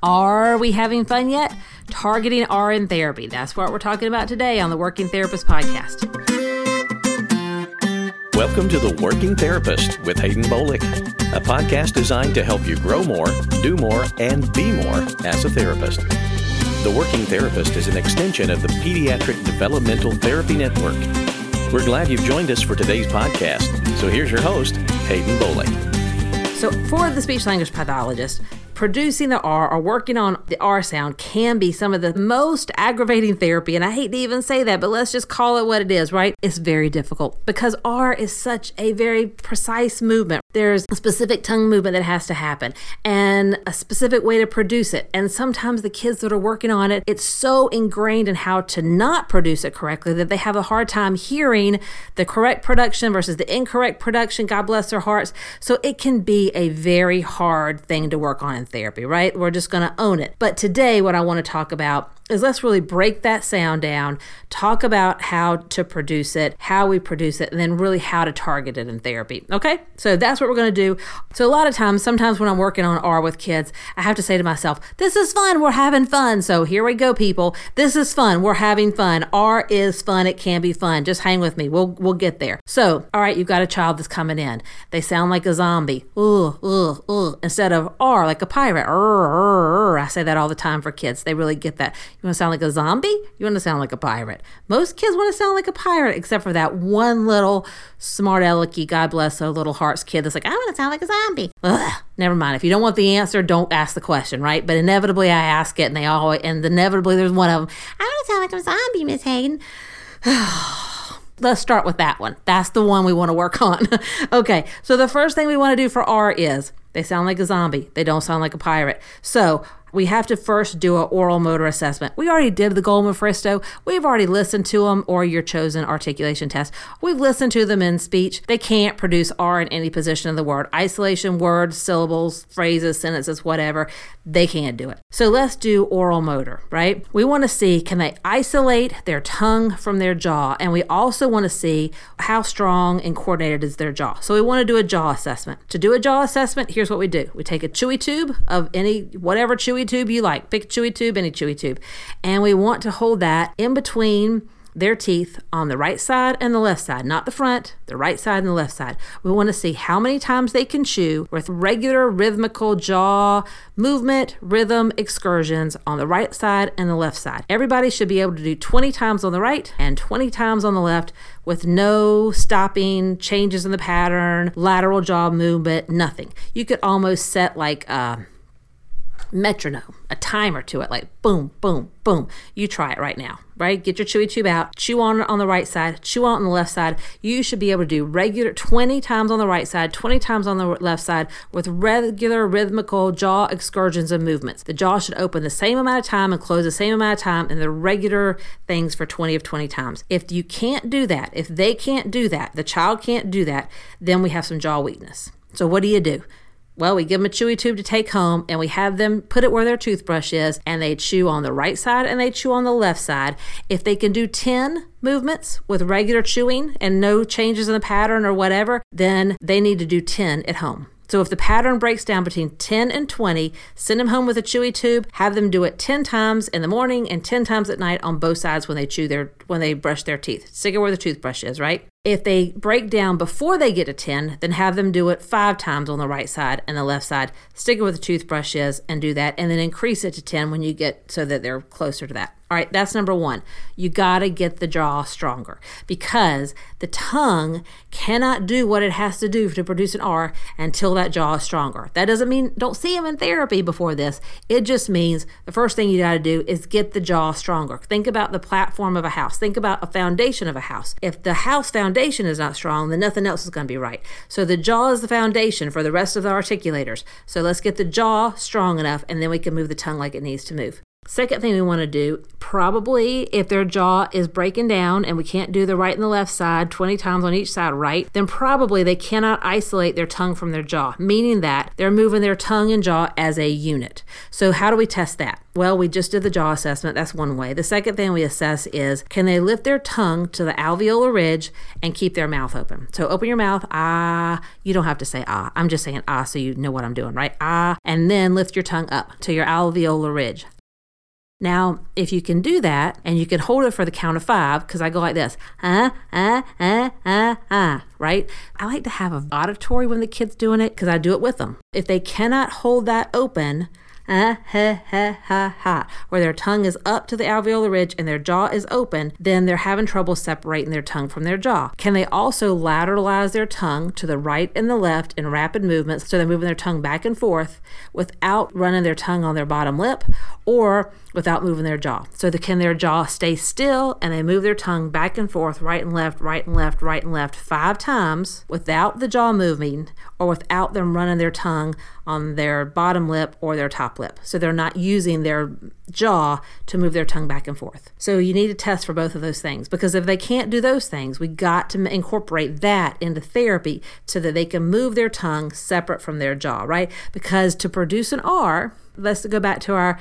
Are we having fun yet? Targeting R in therapy. That's what we're talking about today on the Working Therapist Podcast. Welcome to The Working Therapist with Haden Bolick, a podcast designed to help you grow more, do more, and be more as a therapist. The Working Therapist is an extension of the Pediatric Developmental Therapy Network. We're glad you've joined us for today's podcast. So here's your host, Haden Bolick. So, for the speech language pathologist, producing the R or working on the R sound can be some of the most aggravating therapy. And I hate to even say that, but let's just call it what it is, right? It's very difficult because R is such a very precise movement. There's a specific tongue movement that has to happen and a specific way to produce it. And sometimes the kids that are working on it, it's so ingrained in how to not produce it correctly that they have a hard time hearing the correct production versus the incorrect production. God bless their hearts. So it can be a very hard thing to work on therapy, right? We're just going to own it. But today, what I want to talk about is let's really break that sound down, talk about how to produce it, how we produce it, and then really how to target it in therapy. Okay? So that's what we're going to do. So a lot of times, sometimes when I'm working on R with kids, I have to say to myself, this is fun. We're having fun. So here we go, people. This is fun. We're having fun. R is fun. It can be fun. Just hang with me. We'll we'll get there. So, all right, you've got a child that's coming in. They sound like a zombie. Ugh, ugh, ugh. Instead of R like a pirate. I say that all the time for kids. They really get that you want to sound like a zombie? You want to sound like a pirate. Most kids want to sound like a pirate, except for that one little smart alecky, God bless her little hearts kid that's like, I want to sound like a zombie. Ugh, never mind. If you don't want the answer, don't ask the question, right? But inevitably I ask it and they always, and inevitably there's one of them, I want to sound like a zombie, Miss Haden. let's start with that one. That's the one we want to work on. okay, so the first thing we want to do for R is they sound like a zombie. They don't sound like a pirate. So we have to first do an oral motor assessment. We already did the Goldman-Fristoe. We've already listened to them or your chosen articulation test. We've listened to them in speech. They can't produce R in any position of the word. Isolation, words, syllables, phrases, sentences, whatever. They can't do it. So let's do oral motor, right? We want to see can they isolate their tongue from their jaw? And we also want to see how strong and coordinated is their jaw. So we want to do a jaw assessment. To do a jaw assessment, here's what we do. We take a chewy tube of any whatever chewy chewy tube you like. Pick a chewy tube, any chewy tube. And we want to hold that in between their teeth on the right side and the left side, not the front, the right side and the left side. We want to see how many times they can chew with regular rhythmical jaw movement, rhythm excursions on the right side and the left side. Everybody should be able to do 20 times on the right and 20 times on the left with no stopping, changes in the pattern, lateral jaw movement, nothing. You could almost set like, uh, metronome, a timer to it, like boom, boom, boom. You try it right now, right? Get your chewy tube out, chew on it on the right side, chew on it on the left side. You should be able to do regular 20 times on the right side, 20 times on the left side with regular rhythmical jaw excursions and movements. The jaw should open the same amount of time and close the same amount of time and the regular things for 20 of 20 times. If you can't do that, if they can't do that, the child can't do that, then we have some jaw weakness. So what do you do? Well, we give them a chewy tube to take home and we have them put it where their toothbrush is and they chew on the right side and they chew on the left side. If they can do 10 movements with regular chewing and no changes in the pattern or whatever, then they need to do 10 at home. So if the pattern breaks down between 10 and 20, send them home with a chewy tube, have them do it 10 times in the morning and 10 times at night on both sides when they chew their when they brush their teeth. Stick it where the toothbrush is, right? If they break down before they get to 10, then have them do it 5 times on the right side and the left side. Stick it with the toothbrush is and do that and then increase it to 10 when you get so that they're closer to that. All right, that's number one. You got to get the jaw stronger because the tongue cannot do what it has to do to produce an R until that jaw is stronger. That doesn't mean don't see them in therapy before this. It just means the first thing you got to do is get the jaw stronger. Think about the platform of a house, think about a foundation of a house. If the house foundation is not strong, then nothing else is going to be right. So the jaw is the foundation for the rest of the articulators. So let's get the jaw strong enough and then we can move the tongue like it needs to move. Second thing we want to do, probably if their jaw is breaking down and we can't do the right and the left side 20 times on each side right, then probably they cannot isolate their tongue from their jaw, meaning that they're moving their tongue and jaw as a unit. So, how do we test that? Well, we just did the jaw assessment. That's one way. The second thing we assess is can they lift their tongue to the alveolar ridge and keep their mouth open? So, open your mouth, ah. You don't have to say ah. I'm just saying ah so you know what I'm doing, right? Ah. And then lift your tongue up to your alveolar ridge. Now, if you can do that and you can hold it for the count of five, because I go like this, ah, ah, ah, ah, ah, right? I like to have an auditory when the kid's doing it because I do it with them. If they cannot hold that open, ah, ha, ha, ha, ha, where their tongue is up to the alveolar ridge and their jaw is open, then they're having trouble separating their tongue from their jaw. Can they also lateralize their tongue to the right and the left in rapid movements so they're moving their tongue back and forth without running their tongue on their bottom lip or without moving their jaw. So the, can their jaw stay still and they move their tongue back and forth, right and left, right and left, right and left five times without the jaw moving or without them running their tongue on their bottom lip or their top lip. So they're not using their jaw to move their tongue back and forth. So you need to test for both of those things because if they can't do those things, we got to incorporate that into therapy so that they can move their tongue separate from their jaw, right? Because to produce an R, let's go back to our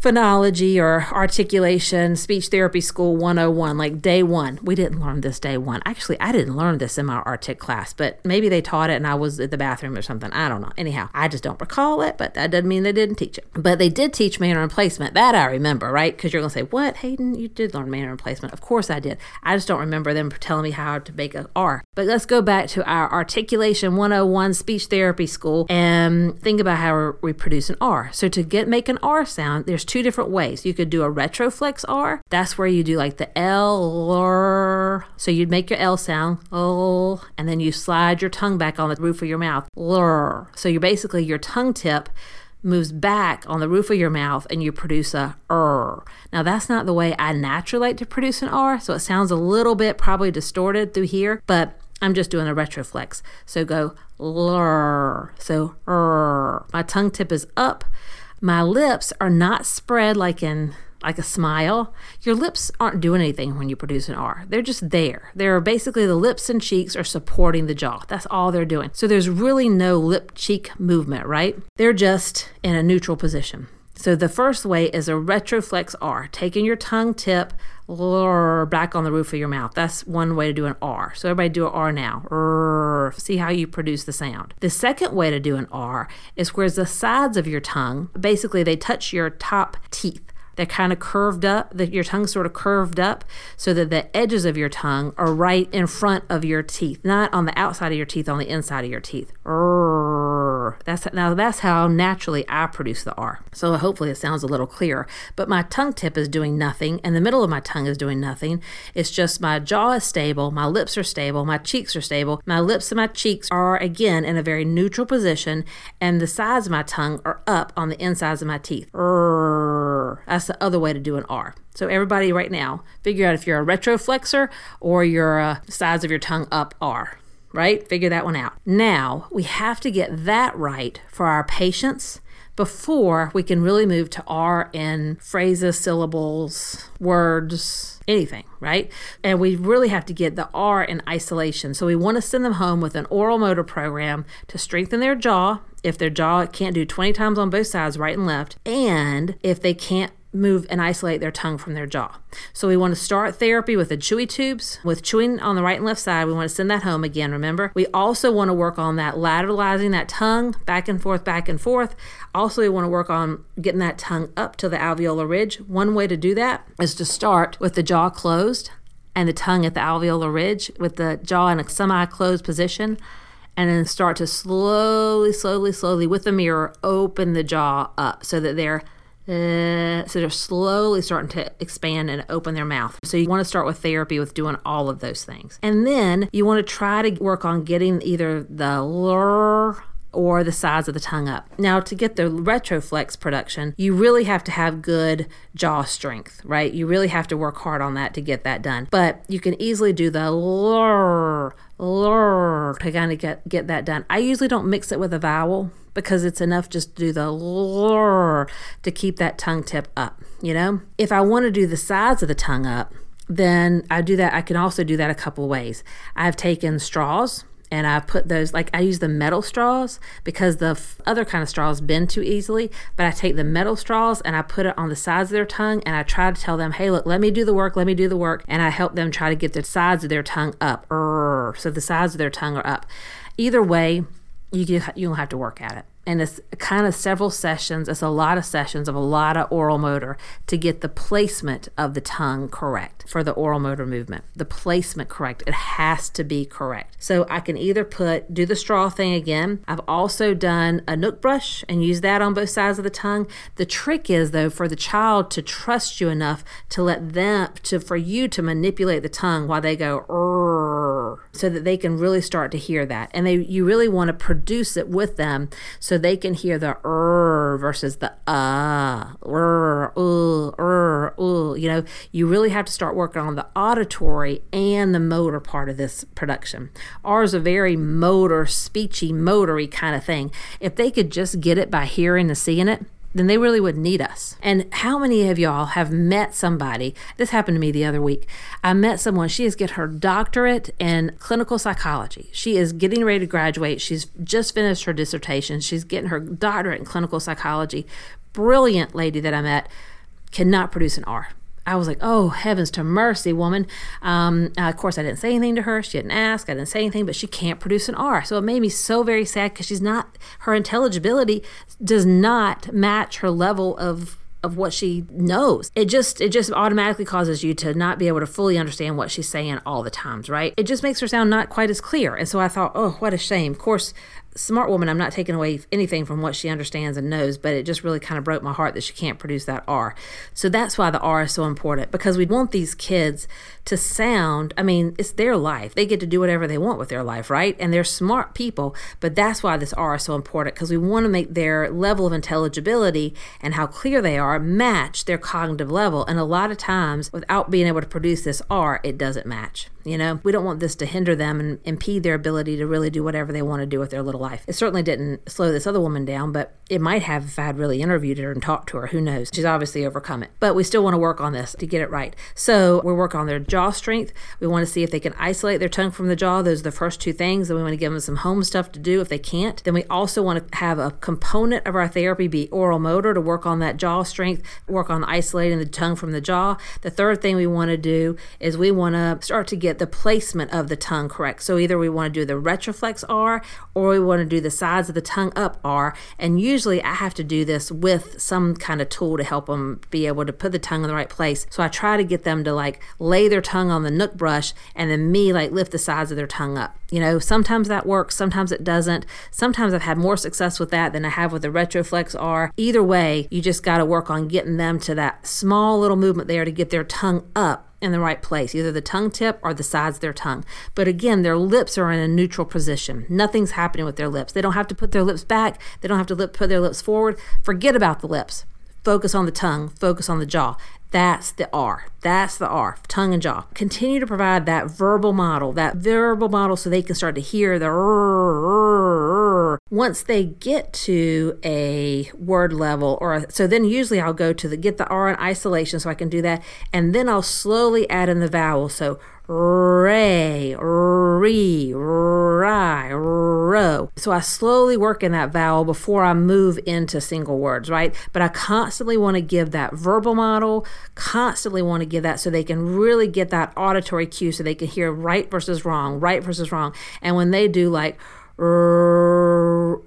phonology or articulation, speech therapy school 101, like day one. We didn't learn this day one. Actually, I didn't learn this in my artic class, but maybe they taught it and I was at the bathroom or something. I don't know. Anyhow, I just don't recall it, but that doesn't mean they didn't teach it. But they did teach manner and placement. That I remember, right? Because you're going to say, What, Haden? You did learn manner and placement. Of course I did. I just don't remember them telling me how to make a R. But let's go back to our articulation 101 speech therapy school and think about how we produce an R. So to get make an R sound, there's two different ways. You could do a retroflex R. That's where you do like the L. So you'd make your L sound, L, and then you slide your tongue back on the roof of your mouth. L. So you're basically your tongue tip moves back on the roof of your mouth and you produce a R. Now that's not the way I naturally like to produce an R, so it sounds a little bit probably distorted through here, but I'm just doing a retroflex. So go lr. So r. My tongue tip is up. My lips are not spread like in like a smile. Your lips aren't doing anything when you produce an R. They're just there. They're basically the lips and cheeks are supporting the jaw. That's all they're doing. So there's really no lip cheek movement, right? They're just in a neutral position. So the first way is a retroflex R, taking your tongue tip back on the roof of your mouth. That's one way to do an R. So everybody do an R now. See how you produce the sound. The second way to do an R is where the sides of your tongue, basically they touch your top teeth. They're kind of curved up, that your tongue's sort of curved up so that the edges of your tongue are right in front of your teeth, not on the outside of your teeth, on the inside of your teeth. That's now that's how naturally I produce the R. So hopefully it sounds a little clearer. But my tongue tip is doing nothing, and the middle of my tongue is doing nothing. It's just my jaw is stable, my lips are stable, my cheeks are stable. My lips and my cheeks are again in a very neutral position, and the sides of my tongue are up on the insides of my teeth. That's the other way to do an R. So everybody right now, figure out if you're a retroflexor or your uh, sides of your tongue up R, right? Figure that one out. Now, we have to get that right for our patients before we can really move to R in phrases, syllables, words, anything, right? And we really have to get the R in isolation. So we want to send them home with an oral motor program to strengthen their jaw if their jaw can't do 20 times on both sides, right and left, and if they can't move and isolate their tongue from their jaw. So we want to start therapy with the chewy tubes, with chewing on the right and left side. We want to send that home again, remember? We also want to work on that lateralizing that tongue back and forth, back and forth. Also, we want to work on getting that tongue up to the alveolar ridge. One way to do that is to start with the jaw closed and the tongue at the alveolar ridge with the jaw in a semi closed position and then start to slowly, slowly, slowly with the mirror open the jaw up so that they're uh, so they're slowly starting to expand and open their mouth. So you want to start with therapy with doing all of those things. And then you want to try to work on getting either the lure or the sides of the tongue up. Now, to get the retroflex production, you really have to have good jaw strength, right? You really have to work hard on that to get that done. But you can easily do the lure, lure to kind of get, get that done. I usually don't mix it with a vowel because it's enough just to do the lr to keep that tongue tip up, you know? If I want to do the sides of the tongue up, then I do that. I can also do that a couple ways. I've taken straws and I put those like I use the metal straws because the f- other kind of straws bend too easily. But I take the metal straws and I put it on the sides of their tongue and I try to tell them, hey, look, let me do the work, let me do the work, and I help them try to get the sides of their tongue up, so the sides of their tongue are up. Either way, you you don't have to work at it and it's kind of several sessions. It's a lot of sessions of a lot of oral motor to get the placement of the tongue correct for the oral motor movement. The placement correct. It has to be correct. So I can either put, do the straw thing again. I've also done a Nuk brush and use that on both sides of the tongue. The trick is though for the child to trust you enough to let them, to for you to manipulate the tongue while they go, so that they can really start to hear that. And they, you really want to produce it with them so they can hear the er versus the uh, er, uh, er, uh. You know, you really have to start working on the auditory and the motor part of this production. R is a very motor, speechy, motory kind of thing. If they could just get it by hearing and seeing it, then they really wouldn't need us. And how many of y'all have met somebody? This happened to me the other week. I met someone, she is get her doctorate in clinical psychology. She is getting ready to graduate. She's just finished her dissertation. She's getting her doctorate in clinical psychology. Brilliant lady that I met cannot produce an R. I was like, oh, heavens to mercy, woman. Um, uh, of course, I didn't say anything to her. She didn't ask. I didn't say anything, but she can't produce an R. So it made me so very sad because she's not, her intelligibility does not match her level of of what she knows. It just it just automatically causes you to not be able to fully understand what she's saying all the times, right? It just makes her sound not quite as clear. And so I thought, oh, what a shame. Of course, smart woman, I'm not taking away anything from what she understands and knows, but it just really kind of broke my heart that she can't produce that R. So that's why the R is so important because we want these kids to sound, I mean, it's their life. They get to do whatever they want with their life, right? And they're smart people, but that's why this R is so important because we want to make their level of intelligibility and how clear they are match their cognitive level. And a lot of times, without being able to produce this R, it doesn't match. You know, we don't want this to hinder them and impede their ability to really do whatever they want to do with their little life. It certainly didn't slow this other woman down, but it might have if I had really interviewed her and talked to her. Who knows? She's obviously overcome it. But we still want to work on this to get it right. So we're working on their jaw strength. We want to see if they can isolate their tongue from the jaw. Those are the first two things. Then we want to give them some home stuff to do if they can't. Then we also want to have a component of our therapy be oral motor to work on that jaw strength, work on isolating the tongue from the jaw. The third thing we want to do is we want to start to get the placement of the tongue correct. So either we want to do the retroflex R or we want to do the sides of the tongue up R. And usually I have to do this with some kind of tool to help them be able to put the tongue in the right place. So I try to get them to like lay their tongue on the Nuk brush and then me like lift the sides of their tongue up. You know, sometimes that works, sometimes it doesn't. Sometimes I've had more success with that than I have with the retroflex R. Either way, you just got to work on getting them to that small little movement there to get their tongue up in the right place, either the tongue tip or the sides of their tongue. But again, their lips are in a neutral position. Nothing's happening with their lips. They don't have to put their lips back, they don't have to lip, put their lips forward. Forget about the lips. Focus on the tongue, focus on the jaw. That's the R. That's the R, tongue and jaw. Continue to provide that verbal model, that verbal model so they can start to hear the once they get to a word level or a, so then usually I'll go to the get the R in isolation so I can do that and then I'll slowly add in the vowel so ray, re, ri, ro. So I slowly work in that vowel before I move into single words, right? But I constantly want to give that verbal model, constantly want to give that so they can really get that auditory cue so they can hear right versus wrong, right versus wrong. And when they do like, whoa,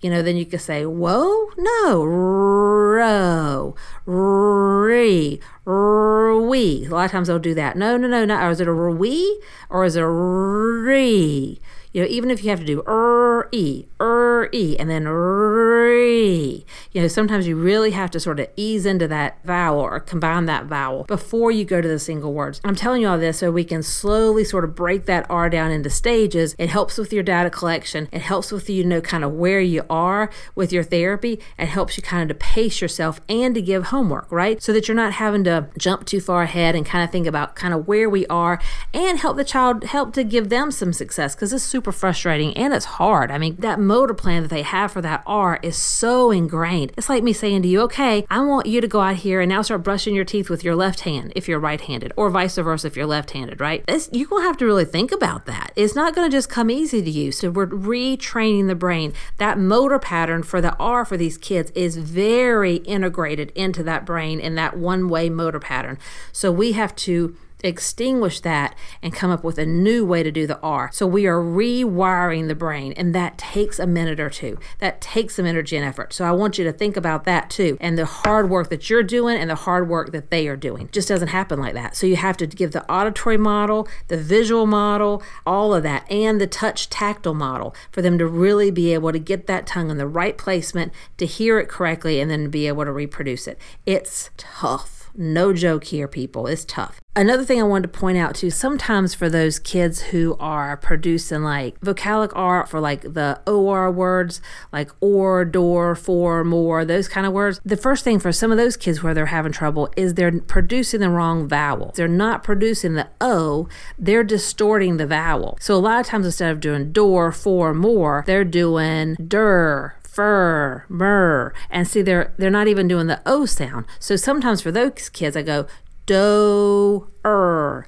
you know, then you can say, whoa, no, row, re, we. A lot of times they'll do that. No, no, no, no. Or is it a we or is it a re? You know, even if you have to do er e, er e, and then re, you know, sometimes you really have to sort of ease into that vowel or combine that vowel before you go to the single words. I'm telling you all this so we can slowly sort of break that R down into stages. It helps with your data collection. It helps with you to know kind of where you are with your therapy. It helps you kind of to pace yourself and to give homework, right? So that you're not having to jump too far ahead and kind of think about kind of where we are and help the child help to give them some success because it's super super frustrating and it's hard. I mean, that motor plan that they have for that R is so ingrained. It's like me saying to you, okay, I want you to go out here and now start brushing your teeth with your left hand if you're right handed, or vice versa if you're left handed, right? It's, you're going to have to really think about that. It's not going to just come easy to you. So we're retraining the brain. That motor pattern for the R for these kids is very integrated into that brain in that one way motor pattern. So we have to extinguish that and come up with a new way to do the R. So we are rewiring the brain, and that takes a minute or two. That takes some energy and effort. So I want you to think about that too, and the hard work that you're doing and the hard work that they are doing. It just doesn't happen like that. So you have to give the auditory model, the visual model, all of that, and the touch tactile model for them to really be able to get that tongue in the right placement, to hear it correctly, and then be able to reproduce it. It's tough. No joke here, people. It's tough. Another thing I wanted to point out too, sometimes for those kids who are producing like vocalic R for like the OR words, like or, door, for, more, those kind of words, the first thing for some of those kids where they're having trouble is they're producing the wrong vowel. They're not producing the O, they're distorting the vowel. So a lot of times instead of doing door, for, more, they're doing der, fur, mur, and see they're they're not even doing the o sound. So sometimes for those kids, I go do er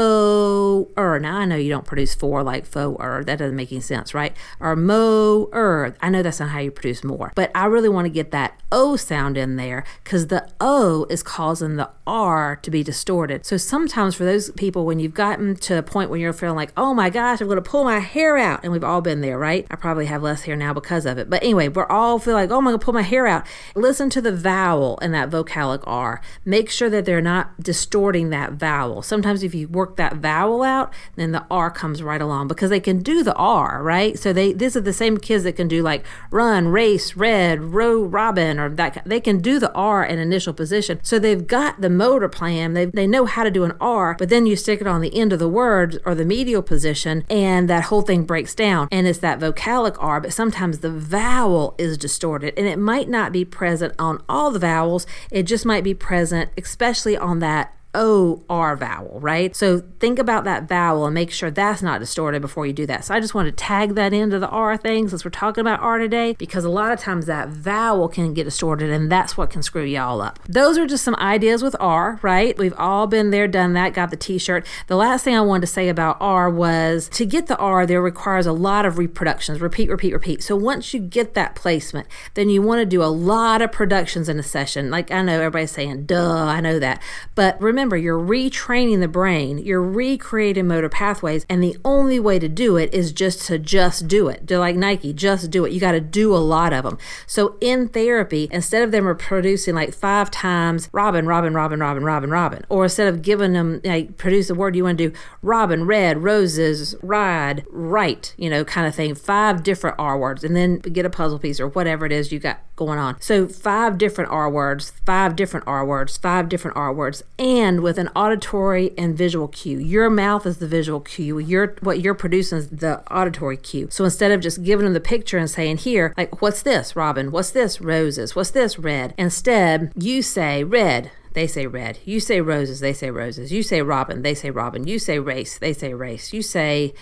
er. Now I know you don't produce four like faux er. That doesn't make any sense, right? Or mo er. I know that's not how you produce more, but I really want to get that o sound in there because the o is causing the r to be distorted. So sometimes for those people, when you've gotten to a point where you're feeling like, oh my gosh, I'm going to pull my hair out, and we've all been there, right? I probably have less hair now because of it, but anyway, we're all feel like, oh, I'm going to pull my hair out. Listen to the vowel in that vocalic r. Make sure that they're not distorting that vowel. Sometimes if you work work that vowel out, then the R comes right along because they can do the R, right? So they this is the same kids that can do like run, race, red, row, robin, or that they can do the R in initial position. So they've got the motor plan. They they know how to do an R, but then you stick it on the end of the word or the medial position, and that whole thing breaks down. And it's that vocalic R, but sometimes the vowel is distorted, and it might not be present on all the vowels. It just might be present, especially on that O R vowel, right? So think about that vowel and make sure that's not distorted before you do that. So I just want to tag that into the R thing since we're talking about R today, because a lot of times that vowel can get distorted and that's what can screw y'all up. Those are just some ideas with R, right? We've all been there, done that, got the t shirt. The last thing I wanted to say about R was to get the R, there requires a lot of reproductions, repeat, repeat, repeat. So once you get that placement, then you want to do a lot of productions in a session. Like I know everybody's saying, duh, I know that. But remember, remember, you're retraining the brain, you're recreating motor pathways, and the only way to do it is just to just do it. They're like Nike, just do it. You got to do a lot of them. So in therapy, instead of them reproducing like five times Robin, Robin, Robin, Robin, Robin, Robin, or instead of giving them like produce a word, you want to do Robin, red, roses, ride, right, you know, kind of thing. Five different R words, and then get a puzzle piece or whatever it is you got going on. So five different R words, five different R words, five different R words, and with an auditory and visual cue. Your mouth is the visual cue. Your what you're producing is the auditory cue. So instead of just giving them the picture and saying, "Here, like what's this, Robin? What's this, roses? What's this, red?" Instead, you say red they say red. You say roses, they say roses. You say robin, they say robin. You say race, they say race. You say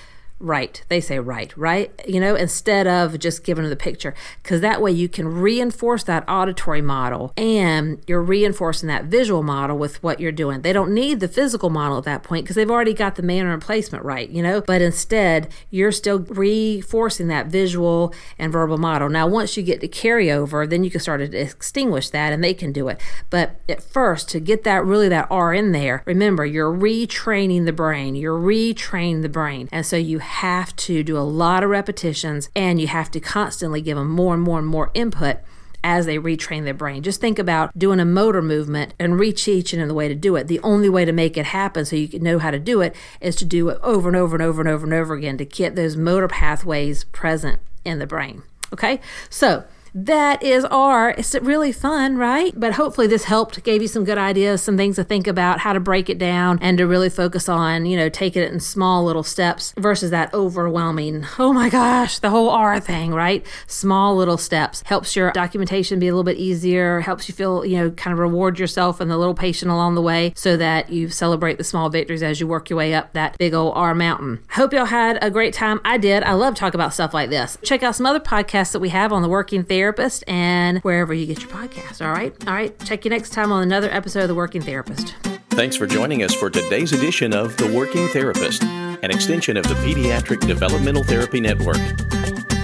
right. They say right, right? You know, instead of just giving them the picture. Because that way you can reinforce that auditory model and you're reinforcing that visual model with what you're doing. They don't need the physical model at that point because they've already got the manner and placement right, you know? But instead, you're still reinforcing that visual and verbal model. Now, once you get to carryover, then you can start to extinguish that and they can do it. But at first, to get that really that R in there, remember, you're retraining the brain. You're retraining the brain. And so you have to do a lot of repetitions and you have to constantly give them more and more and more input as they retrain their brain. Just think about doing a motor movement and reteaching the way to do it. The only way to make it happen so you can know how to do it is to do it over and over and over and over and over again to get those motor pathways present in the brain. Okay? So, That is R. It's really fun, right? But hopefully this helped, gave you some good ideas, some things to think about, how to break it down, and to really focus on, you know, taking it in small little steps versus that overwhelming, oh my gosh, the whole R thing, right? Small little steps helps your documentation be a little bit easier, helps you feel, you know, kind of reward yourself and the little patient along the way so that you celebrate the small victories as you work your way up that big old R mountain. Hope y'all had a great time. I did. I love talking about stuff like this. Check out some other podcasts that we have on the Working Therapist and wherever you get your podcasts. All right. All right. Check you next time on another episode of The Working Therapist. Thanks for joining us for today's edition of The Working Therapist, an extension of the Pediatric Developmental Therapy Network.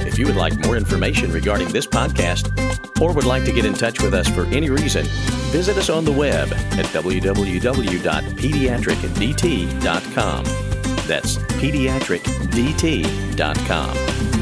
If you would like more information regarding this podcast or would like to get in touch with us for any reason, visit us on the web at www.pediatricdt.com. That's pediatricdt.com.